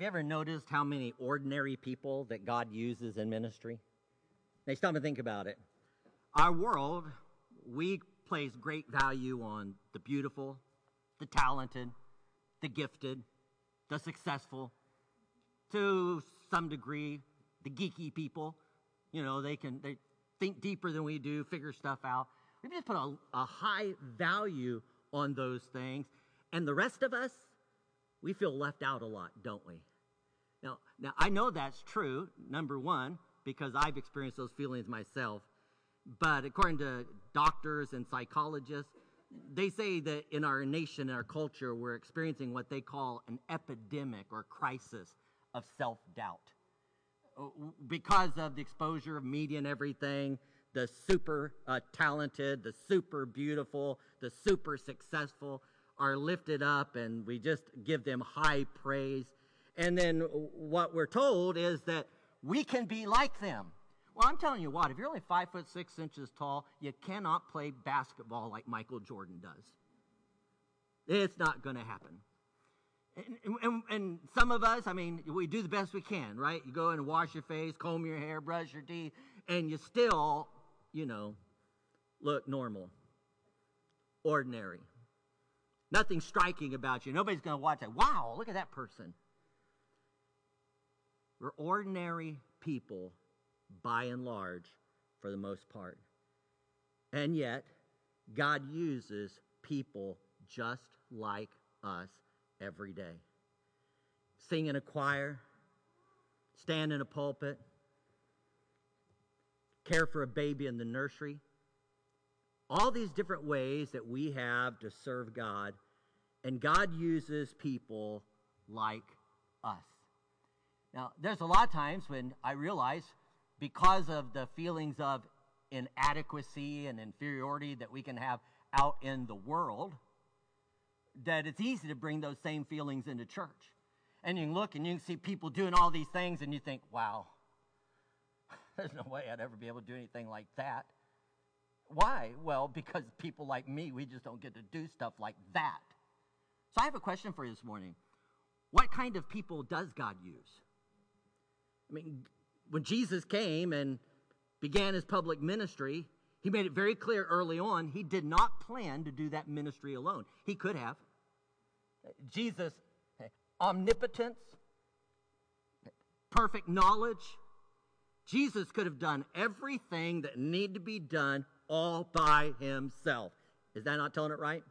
Have you ever noticed how many ordinary people that God uses in ministry? Now, stop and think about it. Our world, we place great value on the beautiful, the talented, the gifted, the successful, to some degree, the geeky people. You know, they can they think deeper than we do, figure stuff out. We just put a, a high value on those things. And the rest of us, we feel left out a lot, don't we? Now, now I know that's true, number one, because I've experienced those feelings myself. But according to doctors and psychologists, they say that in our nation, in our culture, we're experiencing what they call an epidemic or crisis of self doubt. Because of the exposure of media and everything, the super uh, talented, the super beautiful, the super successful are lifted up, and we just give them high praise. And then what we're told is that we can be like them. Well, I'm telling you what, if you're only five foot six inches tall, you cannot play basketball like Michael Jordan does. It's not going to happen. And, and, and, some of us, I mean, we do the best we can, right? You go and wash your face, comb your hair, brush your teeth, and you still, you know, look normal, ordinary. Nothing striking about you. Nobody's going to watch that. Wow, look at that person. We're ordinary people by and large for the most part. And yet, God uses people just like us every day. Sing in a choir, stand in a pulpit, care for a baby in the nursery. All these different ways that we have to serve God, and God uses people like us. Now, there's a lot of times when I realize because of the feelings of inadequacy and inferiority that we can have out in the world, that it's easy to bring those same feelings into church. And you can look and you can see people doing all these things, and you think, wow, there's no way I'd ever be able to do anything like that. Why? Well, because people like me, we just don't get to do stuff like that. So I have a question for you this morning. What kind of people does God use? I mean, when Jesus came and began his public ministry, he made it very clear early on he did not plan to do that ministry alone. He could have. Jesus, omnipotence, perfect knowledge. Jesus could have done everything that needed to be done all by himself. Is that not telling it right?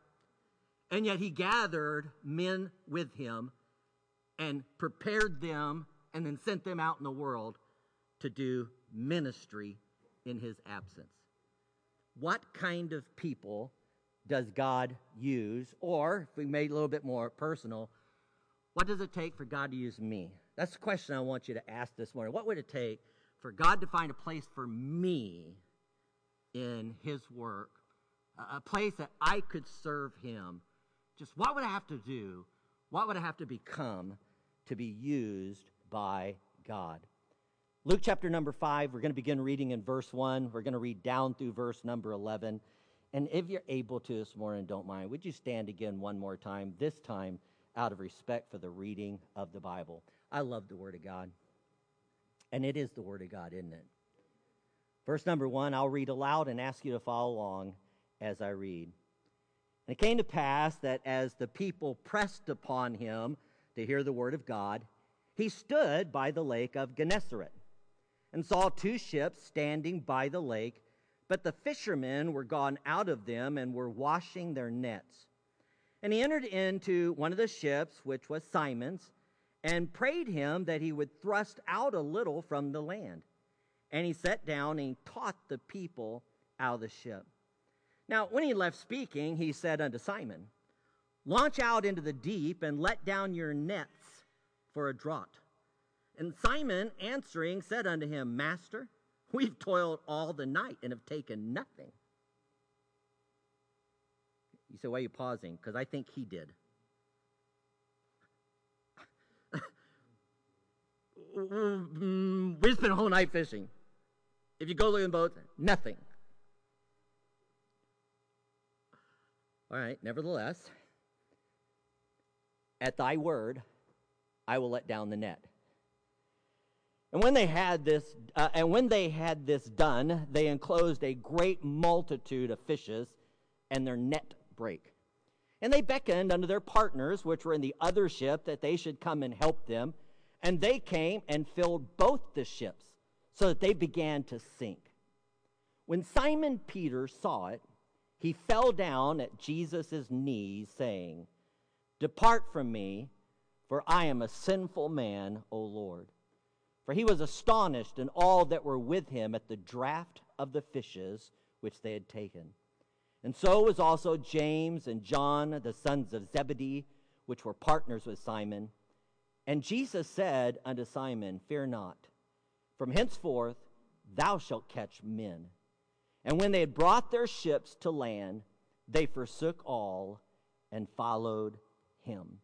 And yet he gathered men with him and prepared them and then sent them out in the world to do ministry in his absence. What kind of people does God use? Or, if we made it a little bit more personal, what does it take for God to use me? That's the question I want you to ask this morning. What would it take for God to find a place for me in his work, a place that I could serve him? Just what would I have to do? What would I have to become to be used by God? Luke chapter number 5, we're going to begin reading in verse 1. We're going to read down through verse number 11. And if you're able to this morning, don't mind, would you stand again one more time, this time out of respect for the reading of the Bible? I love the Word of God. And it is the Word of God, isn't it? Verse number 1, I'll read aloud and ask you to follow along as I read. And it came to pass that as the people pressed upon him to hear the Word of God, he stood by the lake of Gennesaret and saw two ships standing by the lake, but the fishermen were gone out of them and were washing their nets. And he entered into one of the ships, which was Simon's, and prayed him that he would thrust out a little from the land. And he sat down and taught the people out of the ship. Now, when he left speaking, he said unto Simon, Launch out into the deep and let down your nets for a draught. And Simon answering said unto him, Master, we've toiled all the night and have taken nothing. You say, why are you pausing? Because I think he did. we spent a whole night fishing. If you go look in the boat, nothing. All right, nevertheless, at thy word, I will let down the net. And when they had this, uh, and when they had this done, they enclosed a great multitude of fishes, and their net brake. And they beckoned unto their partners, which were in the other ship, that they should come and help them. And they came and filled both the ships, so that they began to sink. When Simon Peter saw it, he fell down at Jesus' knees, saying, Depart from me, for I am a sinful man, O Lord. For he was astonished, and all that were with him at the draught of the fishes which they had taken. And so was also James and John, the sons of Zebedee, which were partners with Simon. And Jesus said unto Simon, Fear not, from henceforth thou shalt catch men. And when they had brought their ships to land, they forsook all and followed him.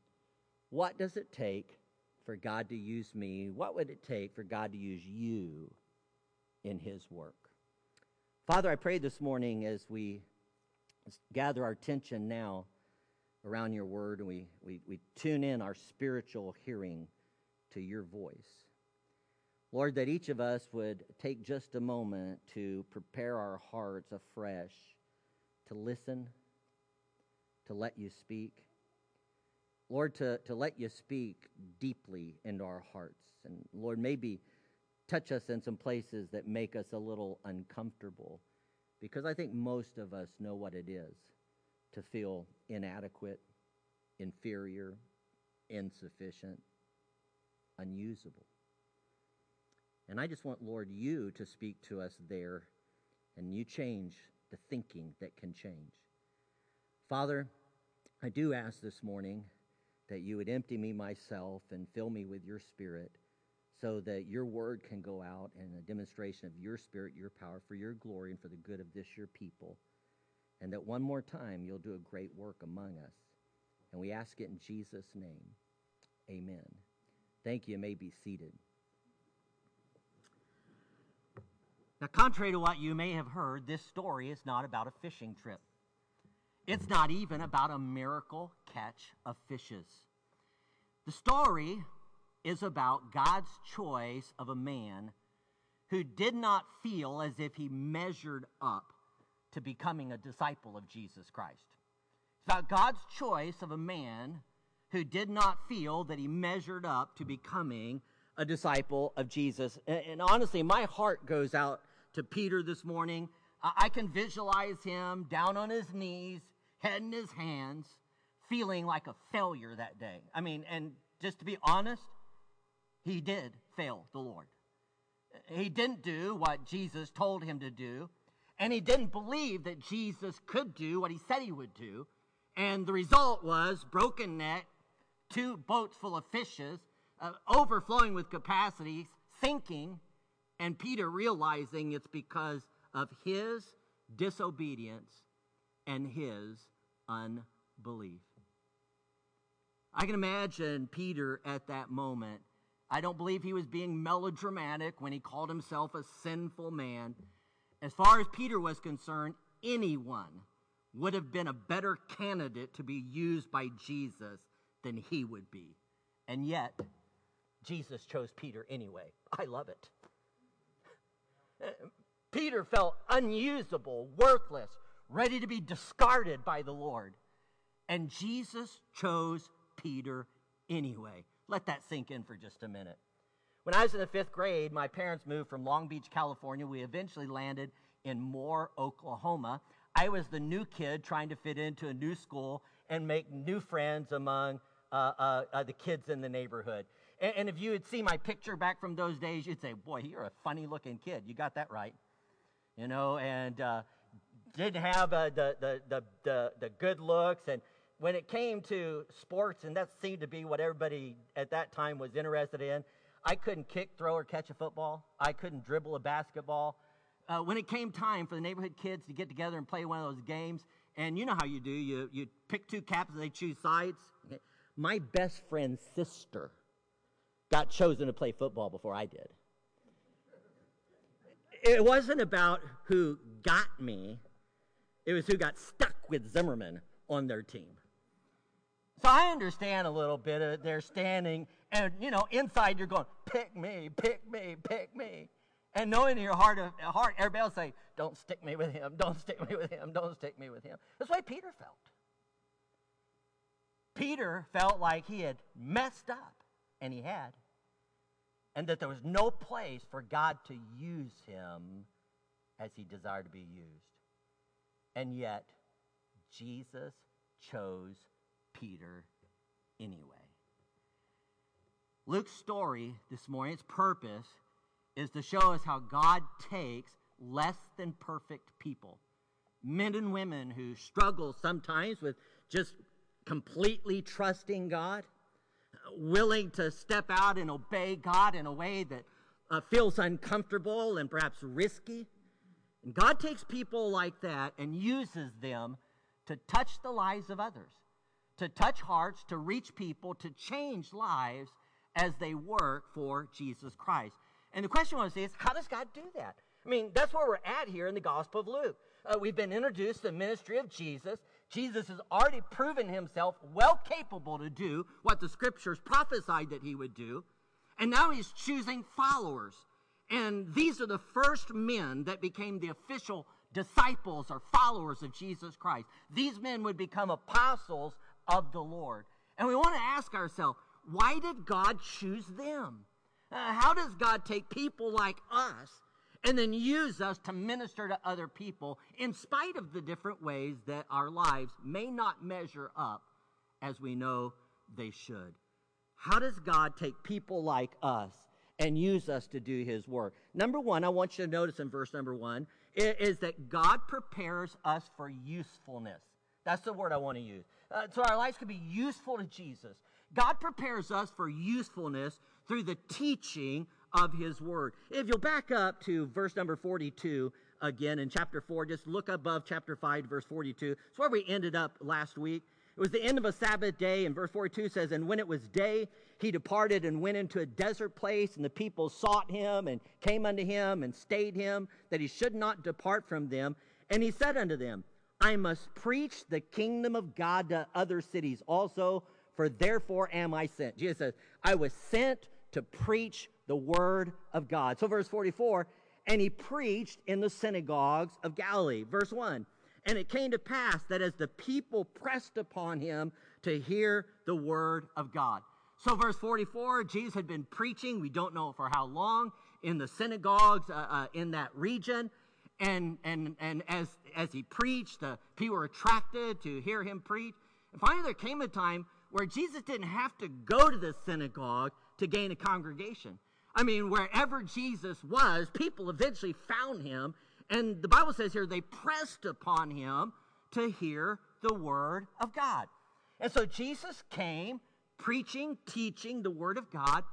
What does it take for God to use me, what would it take for God to use you in His work? Father, I pray this morning as we gather our attention now around your word and we, we, we tune in our spiritual hearing to your voice. Lord, that each of us would take just a moment to prepare our hearts afresh to listen, to let you speak, Lord, to, to let you speak deeply into our hearts. And Lord, maybe touch us in some places that make us a little uncomfortable because I think most of us know what it is to feel inadequate, inferior, insufficient, unusable. And I just want, Lord, you to speak to us there and you change the thinking that can change. Father, I do ask this morning that you would empty me myself and fill me with your spirit so that your word can go out and a demonstration of your spirit, your power for your glory and for the good of this your people. And that one more time you'll do a great work among us. And we ask it in Jesus' name. Amen. Thank you. you may be seated. Now, contrary to what you may have heard, this story is not about a fishing trip. It's not even about a miracle catch of fishes. The story is about God's choice of a man who did not feel as if he measured up to becoming a disciple of Jesus Christ. It's about God's choice of a man who did not feel that he measured up to becoming a disciple of Jesus. And, honestly, my heart goes out to Peter this morning. I can visualize him down on his knees head in his hands, feeling like a failure that day. I mean, and just to be honest, he did fail the Lord. He didn't do what Jesus told him to do, and he didn't believe that Jesus could do what he said he would do. And the result was broken net, two boats full of fishes, uh, overflowing with capacity, sinking, and Peter realizing it's because of his disobedience and his unbelief. I can imagine Peter at that moment. I don't believe he was being melodramatic when he called himself a sinful man. As far as Peter was concerned, anyone would have been a better candidate to be used by Jesus than he would be. And yet, Jesus chose Peter anyway. I love it. Peter felt unusable, worthless, ready to be discarded by the Lord. And Jesus chose Peter anyway. Let that sink in for just a minute. When I was in the fifth grade, my parents moved from Long Beach, California. We eventually landed in Moore, Oklahoma. I was the new kid trying to fit into a new school and make new friends among uh, uh, uh, the kids in the neighborhood. And, and, if you had seen my picture back from those days, you'd say, Boy, you're a funny looking kid. You got that right. You know, and uh, didn't have uh, the, the, the, the, the good looks. And when it came to sports, and that seemed to be what everybody at that time was interested in, I couldn't kick, throw, or catch a football. I couldn't dribble a basketball. Uh, when it came time for the neighborhood kids to get together and play one of those games, and you know how you do, you, you pick two caps and they choose sides. My best friend's sister got chosen to play football before I did. It wasn't about who got me, it was who got stuck with Zimmerman on their team. So I understand a little bit of they're standing, and you know, inside you're going, pick me, pick me, pick me. And knowing in your heart, of, heart, everybody will say, don't stick me with him, don't stick me with him, don't stick me with him. That's why Peter felt. Peter felt like he had messed up, and he had, and that there was no place for God to use him as he desired to be used. And yet, Jesus chose Peter anyway. Luke's story this morning, its purpose is to show us how God takes less than perfect people, men and women who struggle sometimes with just completely trusting God, willing to step out and obey God in a way that uh, feels uncomfortable and perhaps risky. And God takes people like that and uses them to touch the lives of others, to touch hearts, to reach people, to change lives as they work for Jesus Christ. And the question was is, how does God do that? I mean, that's where we're at here in the Gospel of Luke. Uh, we've been introduced to the ministry of Jesus. Jesus has already proven himself well capable to do what the scriptures prophesied that he would do. And now he's choosing followers. And these are the first men that became the official disciples or followers of Jesus Christ. These men would become apostles of the Lord. And we want to ask ourselves, why did God choose them? Uh, how does God take people like us and then use us to minister to other people in spite of the different ways that our lives may not measure up as we know they should? How does God take people like us and use us to do his work? Number one, I want you to notice in verse number one, is that God prepares us for usefulness. That's the word I want to use. Uh, so our lives can be useful to Jesus. God prepares us for usefulness through the teaching of his word. If you'll back up to verse number 42 again in chapter 4, just look above chapter 5, verse 42. It's where we ended up last week. It was the end of a Sabbath day, and verse 42 says, And when it was day, he departed and went into a desert place, and the people sought him and came unto him and stayed him, that he should not depart from them. And he said unto them, I must preach the kingdom of God to other cities also, for therefore am I sent. Jesus says, I was sent to preach the word of God. So, verse 44, and he preached in the synagogues of Galilee. Verse 1, and it came to pass that as the people pressed upon him to hear the word of God. So, verse 44, Jesus had been preaching, we don't know for how long, in the synagogues uh, uh, in that region. And, and, and as, as he preached, the people were attracted to hear him preach. And finally, there came a time where Jesus didn't have to go to the synagogue to gain a congregation. I mean, wherever Jesus was, people eventually found him. And the Bible says here they pressed upon him to hear the word of God. And so Jesus came preaching, teaching the word of God,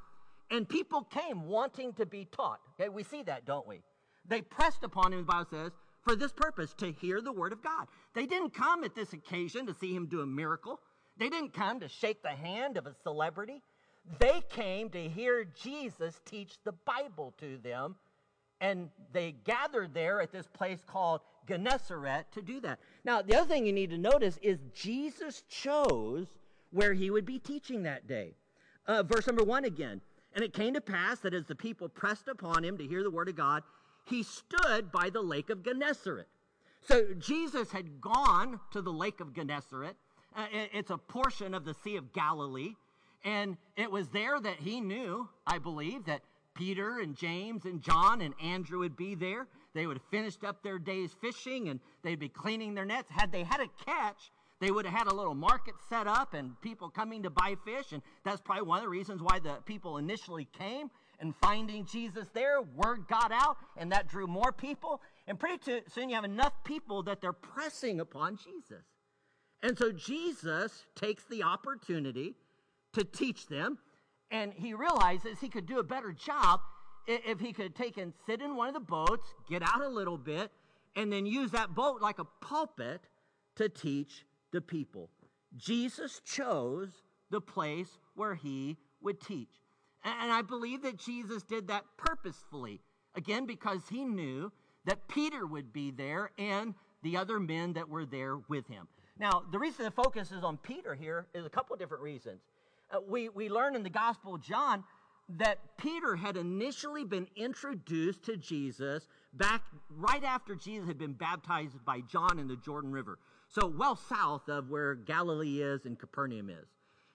and people came wanting to be taught. Okay, we see that, don't we? They pressed upon him, the Bible says, for this purpose, to hear the word of God. They didn't come at this occasion to see him do a miracle. They didn't come to shake the hand of a celebrity. They came to hear Jesus teach the Bible to them, and they gathered there at this place called Gennesaret to do that. Now, the other thing you need to notice is Jesus chose where he would be teaching that day. Uh, verse number one again. And it came to pass that as the people pressed upon him to hear the word of God, he stood by the lake of Gennesaret. So Jesus had gone to the lake of Gennesaret. Uh, it's a portion of the Sea of Galilee. And it was there that he knew, I believe, that Peter and James and John and Andrew would be there. They would have finished up their day's fishing and they'd be cleaning their nets. Had they had a catch, they would have had a little market set up and people coming to buy fish. And that's probably one of the reasons why the people initially came and finding Jesus there, word got out, and that drew more people. And pretty soon you have enough people that they're pressing upon Jesus. And so Jesus takes the opportunity to teach them. And he realizes he could do a better job if he could take and sit in one of the boats, get out a little bit, and then use that boat like a pulpit to teach the people. Jesus chose the place where he would teach. And I believe that Jesus did that purposefully. Again, because he knew that Peter would be there and the other men that were there with him. Now, the reason the focus is on Peter here is a couple of different reasons. Uh, we, we learn in the Gospel of John that Peter had initially been introduced to Jesus back right after Jesus had been baptized by John in the Jordan River. So, well south of where Galilee is and Capernaum is.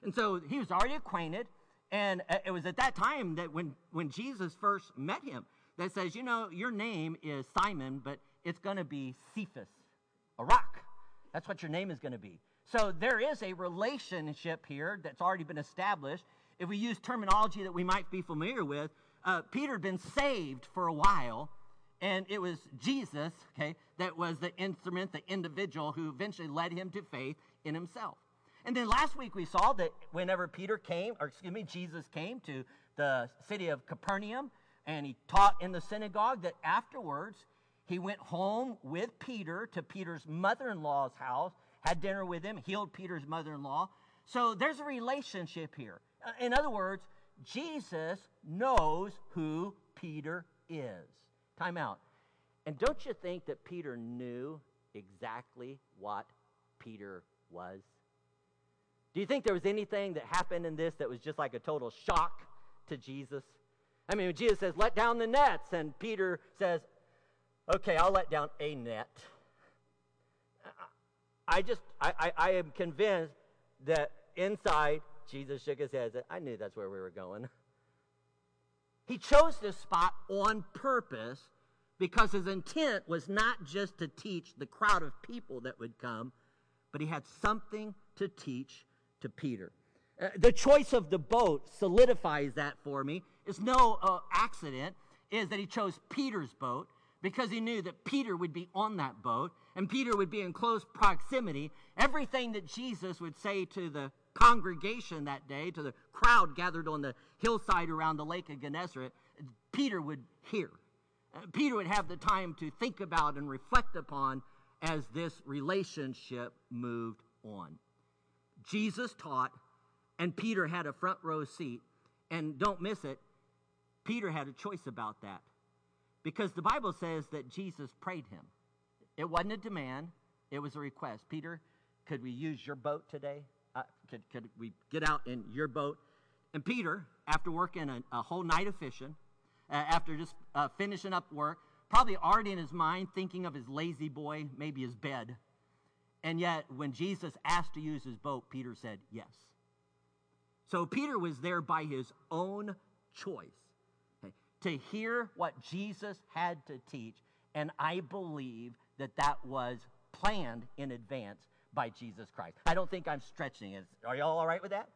And so he was already acquainted. And uh, it was at that time that when, when Jesus first met him, that says, You know, your name is Simon, but it's going to be Cephas, a rock. That's what your name is going to be. So there is a relationship here that's already been established. If we use terminology that we might be familiar with, uh, Peter had been saved for a while, and it was Jesus, okay, that was the instrument, the individual who eventually led him to faith in himself. And then last week we saw that whenever Peter came, or excuse me, Jesus came to the city of Capernaum and he taught in the synagogue, that afterwards he went home with Peter to Peter's mother in law's house, had dinner with him, healed Peter's mother in law. So there's a relationship here. Uh, in other words, Jesus knows who Peter is. Time out. And don't you think that Peter knew exactly what Peter was? Do you think there was anything that happened in this that was just like a total shock to Jesus? I mean, Jesus says, let down the nets, and Peter says, okay, I'll let down a net. I just, I, I, I am convinced that inside, Jesus shook his head and said, I knew that's where we were going. He chose this spot on purpose because his intent was not just to teach the crowd of people that would come, but he had something to teach to Peter. Uh, the choice of the boat solidifies that for me. It's no uh, accident, is that he chose Peter's boat because he knew that Peter would be on that boat and Peter would be in close proximity. Everything that Jesus would say to the congregation that day, to the crowd gathered on the hillside around the lake of Gennesaret, Peter would hear. Uh, Peter would have the time to think about and reflect upon as this relationship moved on. Jesus taught, and Peter had a front row seat. And don't miss it, Peter had a choice about that. Because the Bible says that Jesus prayed him. It wasn't a demand, it was a request. Peter, could we use your boat today? Uh, could, could we get out in your boat? And Peter, after working a, a whole night of fishing, uh, after just uh, finishing up work, probably already in his mind thinking of his lazy boy, maybe his bed, and yet, when Jesus asked to use his boat, Peter said yes. So Peter was there by his own choice to hear what Jesus had to teach. And I believe that that was planned in advance by Jesus Christ. I don't think I'm stretching it. Are y'all all right with that?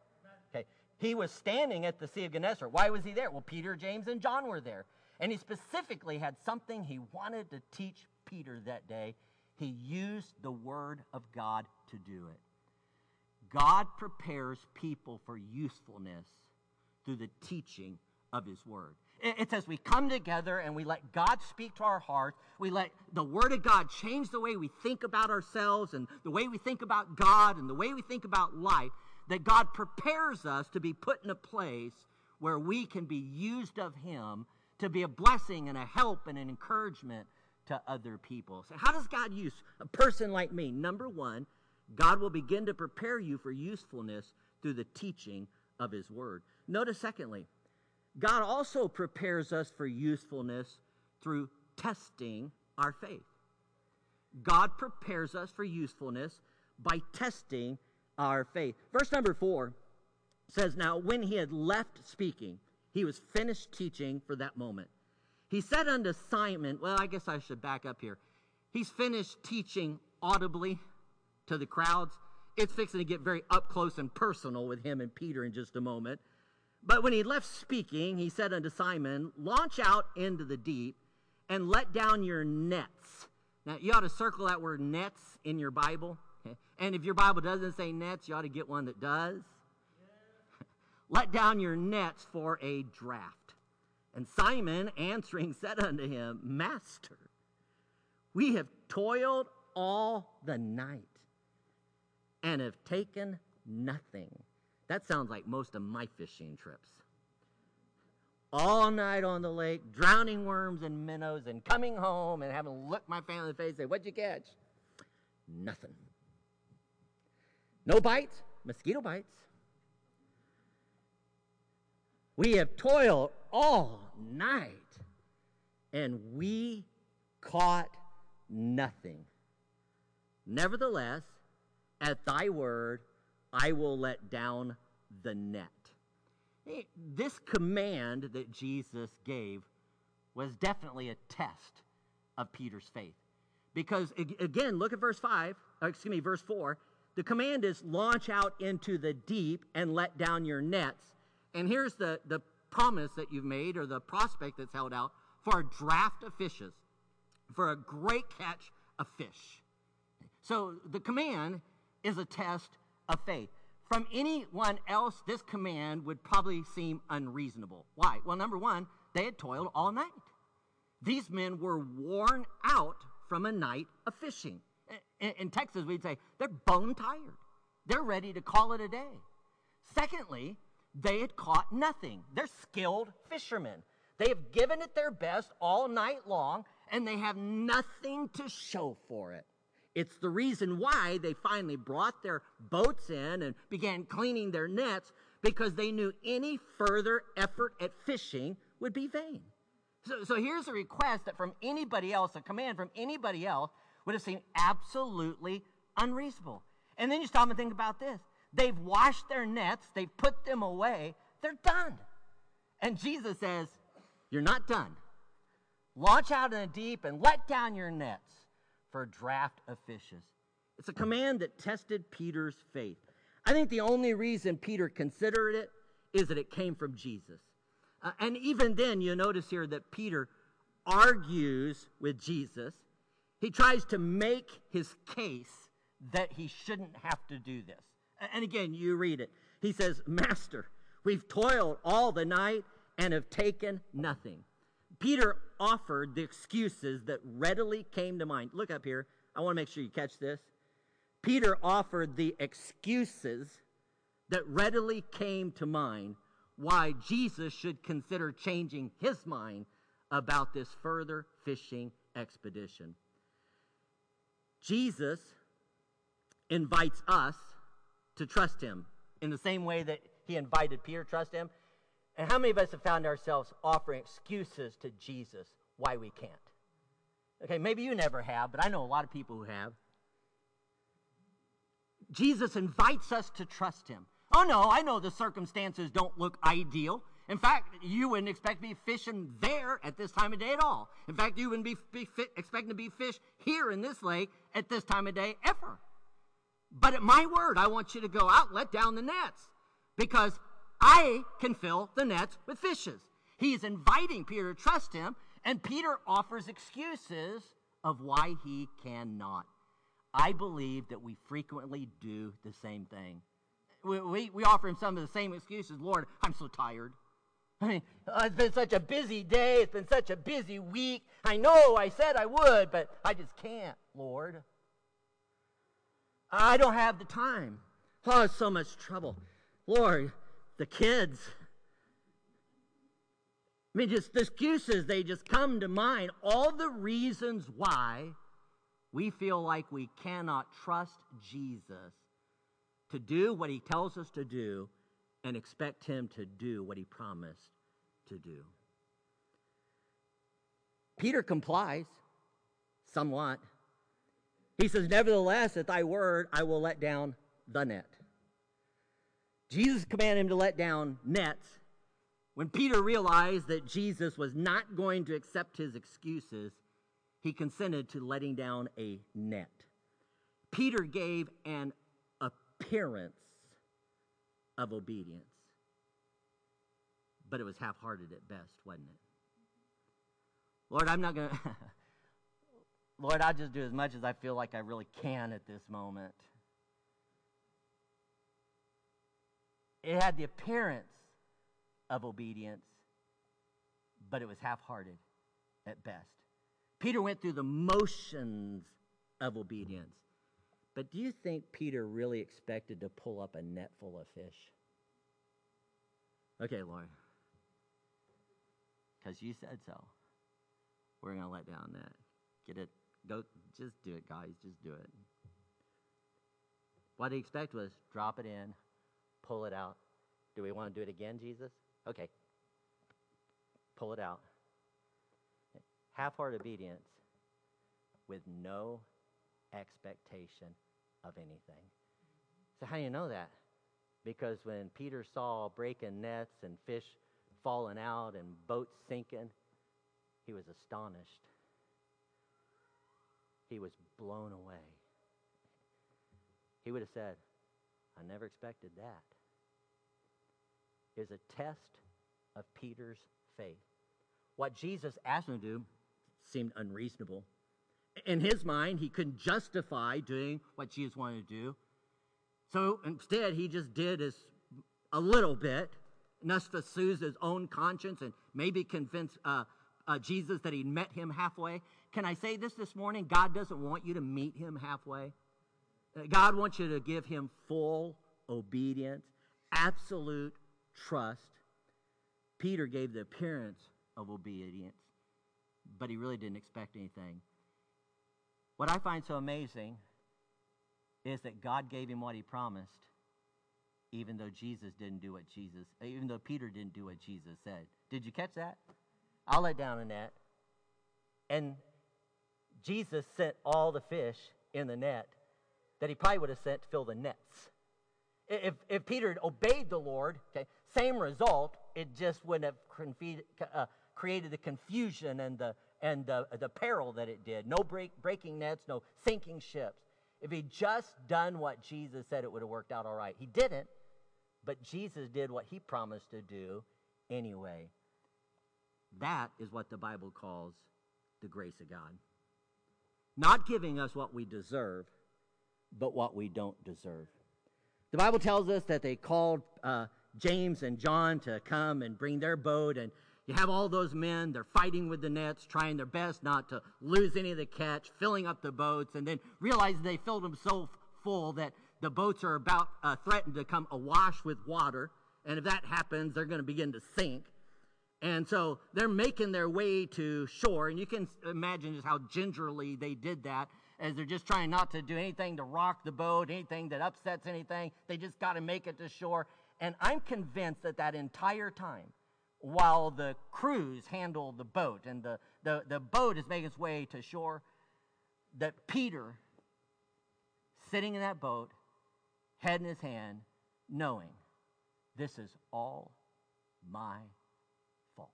Okay. He was standing at the Sea of Gennesaret. Why was he there? Well, Peter, James, and John were there. And he specifically had something he wanted to teach Peter that day he used the Word of God to do it. God prepares people for usefulness through the teaching of His Word. It's as we come together and we let God speak to our heart. we let the Word of God change the way we think about ourselves and the way we think about God and the way we think about life, that God prepares us to be put in a place where we can be used of Him to be a blessing and a help and an encouragement to other people. So, how does God use a person like me? Number one, God will begin to prepare you for usefulness through the teaching of His Word. Notice, secondly, God also prepares us for usefulness through testing our faith. God prepares us for usefulness by testing our faith. Verse number four says, Now, when he had left speaking, he was finished teaching for that moment. He said unto Simon, well, I guess I should back up here. He's finished teaching audibly to the crowds. It's fixing to get very up close and personal with him and Peter in just a moment. But when he left speaking, he said unto Simon, Launch out into the deep and let down your nets. Now, you ought to circle that word nets in your Bible. And if your Bible doesn't say nets, you ought to get one that does. let down your nets for a draft. And Simon answering said unto him, Master, we have toiled all the night and have taken nothing. That sounds like most of my fishing trips. All night on the lake, drowning worms and minnows, and coming home and having to look my family in the face and say, What'd you catch? Nothing. No bites, mosquito bites. We have toiled all night and we caught nothing. Nevertheless, at thy word, I will let down the net. Eh, this command that Jesus gave was definitely a test of Peter's faith. Because, again, look at verse 5, uh, excuse me, verse 4. The command is launch out into the deep and let down your nets. And here's the, the promise that you've made or the prospect that's held out for a draft of fishes, for a great catch of fish. So the command is a test of faith. From anyone else, this command would probably seem unreasonable. Why? Well, number one, they had toiled all night. These men were worn out from a night of fishing. In, in Texas, we'd say they're bone tired. They're ready to call it a day. Secondly, they had caught nothing. They're skilled fishermen. They have given it their best all night long, and they have nothing to show for it. It's the reason why they finally brought their boats in and began cleaning their nets because they knew any further effort at fishing would be vain. So, so here's a request that from anybody else, a command from anybody else, would have seemed absolutely unreasonable. And then you stop and think about this. They've washed their nets, they've put them away, they're done. And Jesus says, You're not done. Launch out in the deep and let down your nets for draft of fishes. It's a command that tested Peter's faith. I think the only reason Peter considered it is that it came from Jesus. Uh, and even then, you notice here that Peter argues with Jesus. He tries to make his case that he shouldn't have to do this. And again, you read it. He says, Master, we've toiled all the night and have taken nothing. Peter offered the excuses that readily came to mind. Look up here. I want to make sure you catch this. Peter offered the excuses that readily came to mind why Jesus should consider changing his mind about this further fishing expedition. Jesus invites us to trust him in the same way that he invited Peter to trust him. And how many of us have found ourselves offering excuses to Jesus why we can't? Okay, maybe you never have, but I know a lot of people who have. Jesus invites us to trust him. Oh, no, I know the circumstances don't look ideal. In fact, you wouldn't expect to be fishing there at this time of day at all. In fact, you wouldn't be, be expecting to be fish here in this lake at this time of day ever. But at my word, I want you to go out, let down the nets, because I can fill the nets with fishes. He is inviting Peter to trust him, and Peter offers excuses of why he cannot. I believe that we frequently do the same thing. We, we, we, offer him some of the same excuses. Lord, I'm so tired. I mean, uh, it's been such a busy day. It's been such a busy week. I know I said I would, but I just can't, Lord. I don't have the time. Oh, so much trouble. Lord, the kids. I mean, just the excuses, they just come to mind. All the reasons why we feel like we cannot trust Jesus to do what he tells us to do and expect him to do what he promised to do. Peter complies somewhat. He says, Nevertheless, at thy word, I will let down the net. Jesus commanded him to let down nets. When Peter realized that Jesus was not going to accept his excuses, he consented to letting down a net. Peter gave an appearance of obedience, but it was half hearted at best, wasn't it? Lord, I'm not going to. Lord, I'll just do as much as I feel like I really can at this moment. It had the appearance of obedience, but it was half hearted at best. Peter went through the motions of obedience. But do you think Peter really expected to pull up a net full of fish? Okay, Lord. Because you said so. We're going to let down that. Get it Go, just do it, guys. Just do it. What he expected was drop it in, pull it out. Do we want to do it again, Jesus? Okay. Pull it out. Half hearted obedience with no expectation of anything. So, how do you know that? Because when Peter saw breaking nets and fish falling out and boats sinking, he was astonished. He was blown away. He would have said, I never expected that. Is a test of Peter's faith. What Jesus asked him to do seemed unreasonable. In his mind, he couldn't justify doing what Jesus wanted to do. So instead, he just did as a little bit, enough to soothe his own conscience and maybe convince uh, uh, Jesus that he met him halfway. Can I say this this morning? God doesn't want you to meet him halfway. God wants you to give him full obedience, absolute trust. Peter gave the appearance of obedience, but he really didn't expect anything. What I find so amazing is that God gave him what he promised, even though Jesus didn't do what Jesus, even though Peter didn't do what Jesus said. Did you catch that? I'll let down a net. And Jesus sent all the fish in the net that he probably would have sent to fill the nets. If, if Peter had obeyed the Lord, okay, same result, it just wouldn't have uh, created the confusion and the, and the, the peril that it did. No break, breaking nets, no sinking ships. If he'd just done what Jesus said, it would have worked out all right. He didn't, but Jesus did what he promised to do anyway. That is what the Bible calls the grace of God. Not giving us what we deserve, but what we don't deserve. The Bible tells us that they called uh, James and John to come and bring their boat, and you have all those men, they're fighting with the nets, trying their best not to lose any of the catch, filling up the boats, and then realize they filled them so full that the boats are about uh, threatened to come awash with water. And if that happens, they're going to begin to sink. And so they're making their way to shore, and you can imagine just how gingerly they did that as they're just trying not to do anything to rock the boat, anything that upsets anything. They just got to make it to shore. And I'm convinced that that entire time, while the crews handle the boat and the, the, the boat is making its way to shore, that Peter, sitting in that boat, head in his hand, knowing this is all my fault.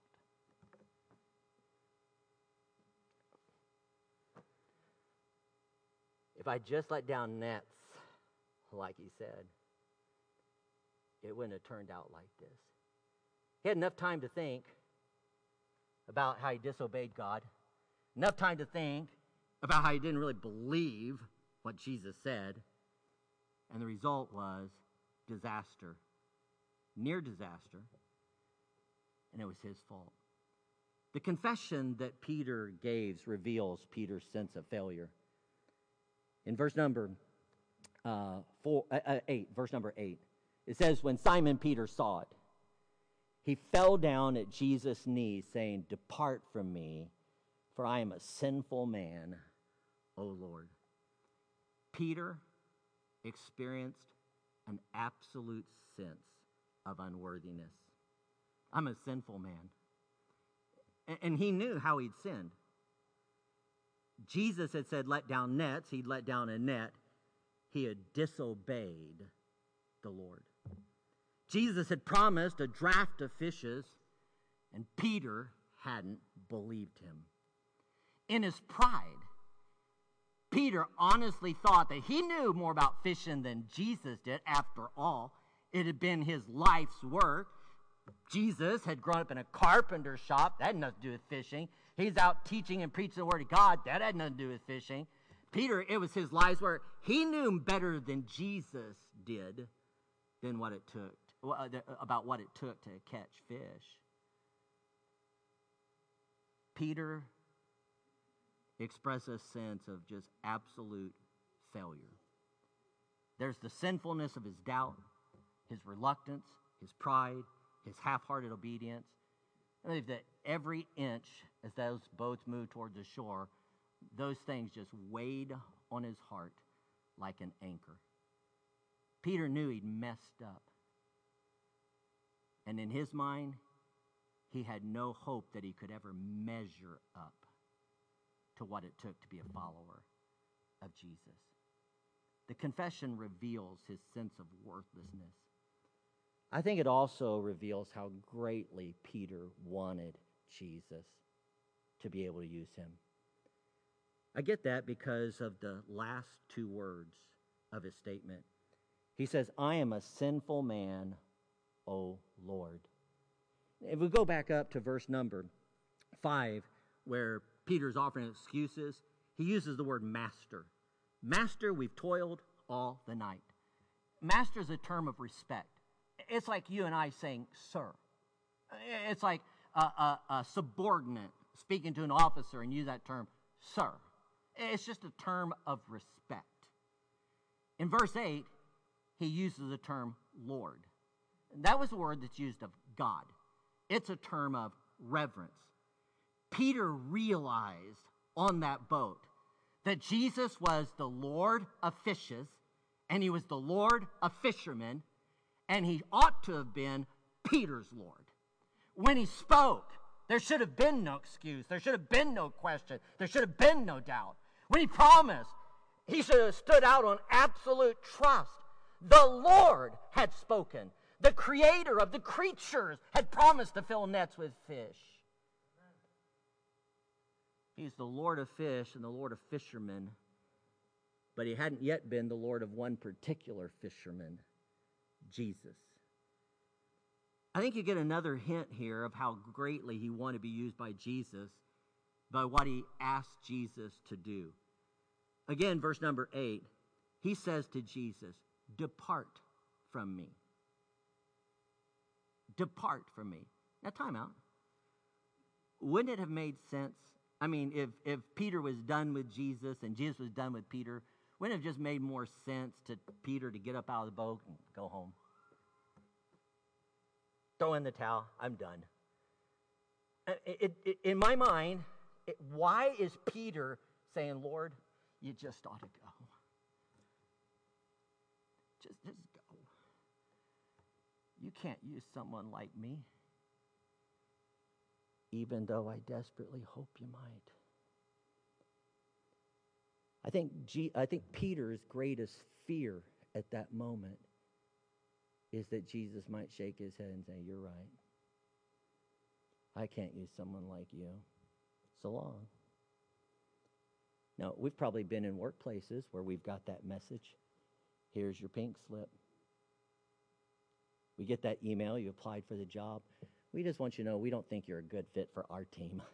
If I just let down nets, like he said, it wouldn't have turned out like this. He had enough time to think about how he disobeyed God, enough time to think about how he didn't really believe what Jesus said, and the result was disaster, near disaster, and it was his fault. The confession that Peter gives reveals Peter's sense of failure. In verse number uh, four, uh, uh, 8, verse number 8, it says, When Simon Peter saw it, he fell down at Jesus' knees, saying, Depart from me, for I am a sinful man, O Lord. Peter experienced an absolute sense of unworthiness. I'm a sinful man. And he knew how he'd sinned. Jesus had said, Let down nets. He'd let down a net. He had disobeyed the Lord. Jesus had promised a draft of fishes, and Peter hadn't believed him. In his pride, Peter honestly thought that he knew more about fishing than Jesus did. After all, it had been his life's work. Jesus had grown up in a carpenter shop. That had nothing to do with fishing. He's out teaching and preaching the word of God. That had nothing to do with fishing. Peter, it was his life's work. He knew better than Jesus did than what it took uh, about what it took to catch fish. Peter expresses a sense of just absolute failure. There's the sinfulness of his doubt, his reluctance, his pride, his half hearted obedience. I believe that every inch as those boats moved toward the shore, those things just weighed on his heart like an anchor. Peter knew he'd messed up. And in his mind, he had no hope that he could ever measure up to what it took to be a follower of Jesus. The confession reveals his sense of worthlessness. I think it also reveals how greatly Peter wanted Jesus to be able to use him. I get that because of the last two words of his statement. He says, I am a sinful man, O Lord. If we go back up to verse number five, where Peter's offering excuses, he uses the word master. Master, we've toiled all the night. Master is a term of respect. It's like you and I saying, sir. It's like a, a, a subordinate speaking to an officer and use that term, sir. It's just a term of respect. In verse 8, he uses the term Lord. That was a word that's used of God. It's a term of reverence. Peter realized on that boat that Jesus was the Lord of fishes and he was the Lord of fishermen and he ought to have been Peter's Lord. When he spoke, there should have been no excuse. There should have been no question. There should have been no doubt. When he promised, he should have stood out on absolute trust. The Lord had spoken. The creator of the creatures had promised to fill nets with fish. He's the Lord of fish and the Lord of fishermen, but he hadn't yet been the Lord of one particular fisherman, Jesus. I think you get another hint here of how greatly he wanted to be used by Jesus by what he asked Jesus to do. Again, verse number eight, he says to Jesus, Depart from me. Depart from me. Now, time out. Wouldn't it have made sense? I mean, if, if Peter was done with Jesus and Jesus was done with Peter, wouldn't it have just made more sense to Peter to get up out of the boat and go home? Throw in the towel. I'm done. Uh, it, it, in my mind, it, why is Peter saying, Lord, you just ought to go? Just, just go. You can't use someone like me, even though I desperately hope you might. I think, G, I think Peter's greatest fear at that moment is that Jesus might shake his head and say, You're right. I can't use someone like you. So long. Now, we've probably been in workplaces where we've got that message. Here's your pink slip. We get that email, you applied for the job. We just want you to know we don't think you're a good fit for our team.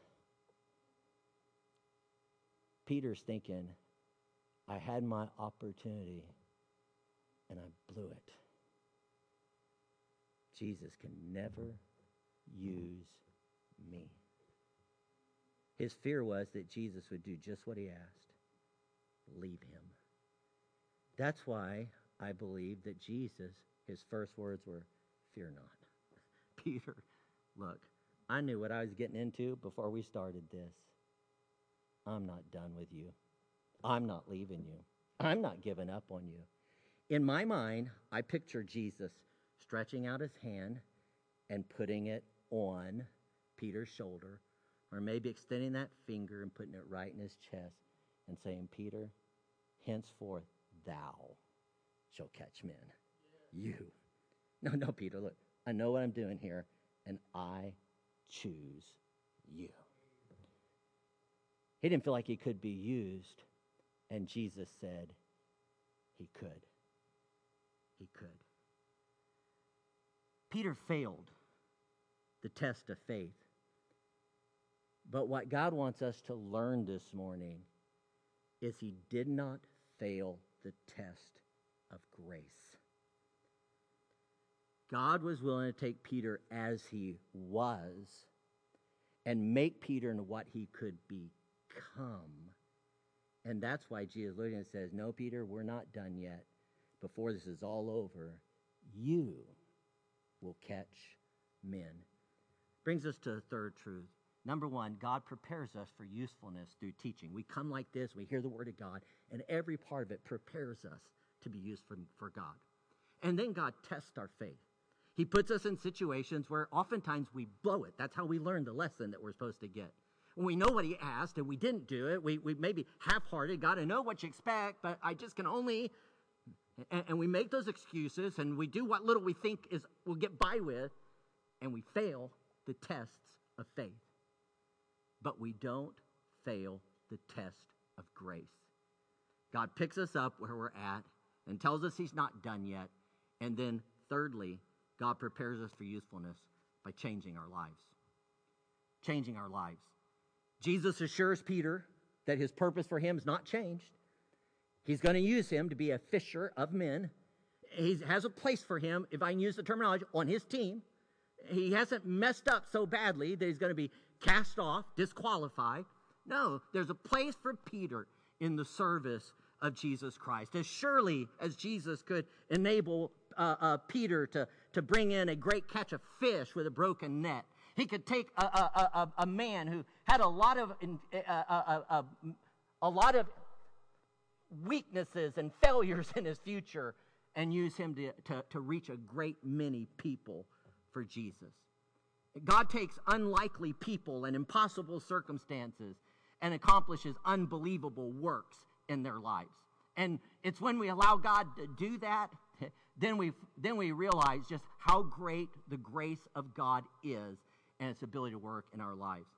Peter's thinking, I had my opportunity and I blew it. Jesus can never use me. His fear was that Jesus would do just what he asked leave him. That's why I believe that Jesus, his first words were, Fear not. Peter, look, I knew what I was getting into before we started this. I'm not done with you. I'm not leaving you. Uh-huh. I'm not giving up on you. In my mind, I picture Jesus stretching out his hand and putting it on Peter's shoulder, or maybe extending that finger and putting it right in his chest and saying, Peter, henceforth thou shalt catch men. You. No, no, Peter, look, I know what I'm doing here, and I choose you. He didn't feel like he could be used, and Jesus said he could. He could. Peter failed the test of faith. But what God wants us to learn this morning is he did not fail the test of grace. God was willing to take Peter as he was and make Peter into what he could become. And that's why Jesus looking and says, No, Peter, we're not done yet. Before this is all over, you will catch men. Brings us to the third truth. Number one, God prepares us for usefulness through teaching. We come like this, we hear the word of God, and every part of it prepares us to be used for, for God. And then God tests our faith. He puts us in situations where oftentimes we blow it. That's how we learn the lesson that we're supposed to get. We know what He asked and we didn't do it, we, we maybe half hearted. God, I know what you expect, but I just can only. And, and we make those excuses and we do what little we think is we'll get by with, and we fail the tests of faith. But we don't fail the test of grace. God picks us up where we're at and tells us He's not done yet. And then, thirdly, God prepares us for usefulness by changing our lives. Changing our lives. Jesus assures Peter that his purpose for him is not changed. He's going to use him to be a fisher of men. He has a place for him, if I can use the terminology, on his team. He hasn't messed up so badly that he's going to be cast off, disqualified. No, there's a place for Peter in the service of Jesus Christ. As surely as Jesus could enable uh, uh, Peter to, to bring in a great catch of fish with a broken net, he could take a, a, a, a man who had a lot of uh, uh, uh, a lot of weaknesses and failures in his future and use him to, to, to reach a great many people for Jesus. God takes unlikely people and impossible circumstances and accomplishes unbelievable works in their lives. And it's when we allow God to do that, then we, then we realize just how great the grace of God is and its ability to work in our lives.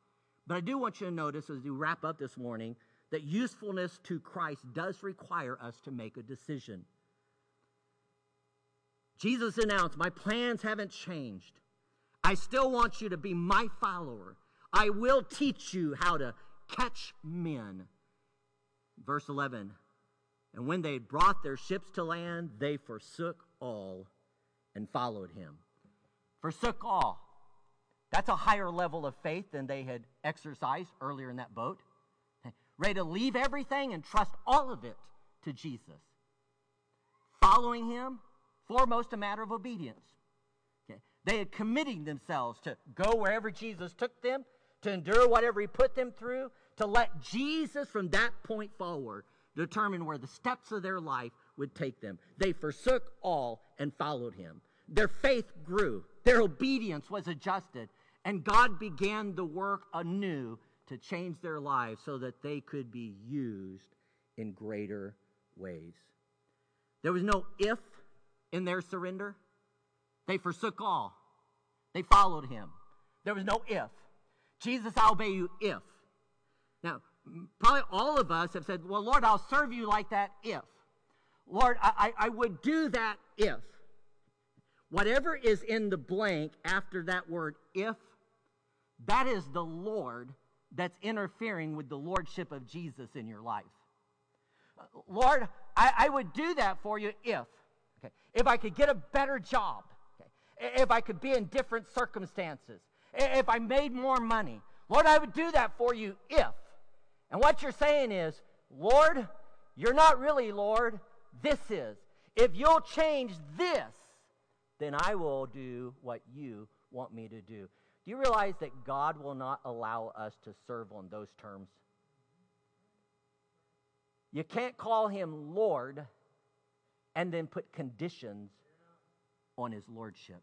But I do want you to notice as we wrap up this morning that usefulness to Christ does require us to make a decision. Jesus announced, My plans haven't changed. I still want you to be my follower. I will teach you how to catch men. Verse 11 And when they brought their ships to land, they forsook all and followed him. Forsook all. That's a higher level of faith than they had exercised earlier in that boat. Ready to leave everything and trust all of it to Jesus. Following him, foremost a matter of obedience. Okay. They had committing themselves to go wherever Jesus took them to endure whatever he put them through, to let Jesus from that point forward determine where the steps of their life would take them. They forsook all and followed him. Their faith grew, their obedience was adjusted, and God began the work anew to change their lives so that they could be used in greater ways. There was no if in their surrender. They forsook all. They followed him. There was no if. Jesus, I'll obey you if. Now, probably all of us have said, Well, Lord, I'll serve you like that if. Lord, I, I would do that if. Whatever is in the blank after that word if, that is the Lord that's interfering with the lordship of Jesus in your life. Lord, I, I would do that for you if. Okay, if I could get a better job. Okay, if I could be in different circumstances if I made more money. Lord, I would do that for you if. And what you're saying is, Lord, you're not really Lord. This is. If you'll change this, then I will do what you want me to do. Do you realize that God will not allow us to serve on those terms? You can't call him Lord and then put conditions on his lordship.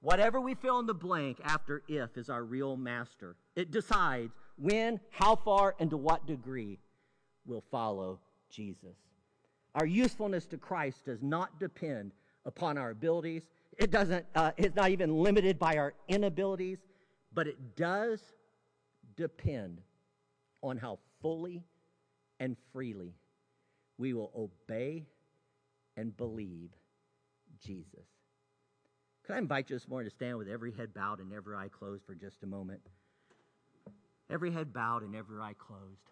Whatever we fill in the blank after if is our real master. It decides when, how far, and to what degree we'll follow Jesus. Our usefulness to Christ does not depend upon our abilities. It doesn't, uh, it's not even limited by our inabilities, but it does depend on how fully and freely we will obey and believe Jesus. Could I invite you this morning to stand with every head bowed and every eye closed for just a moment? Every head bowed and every eye closed.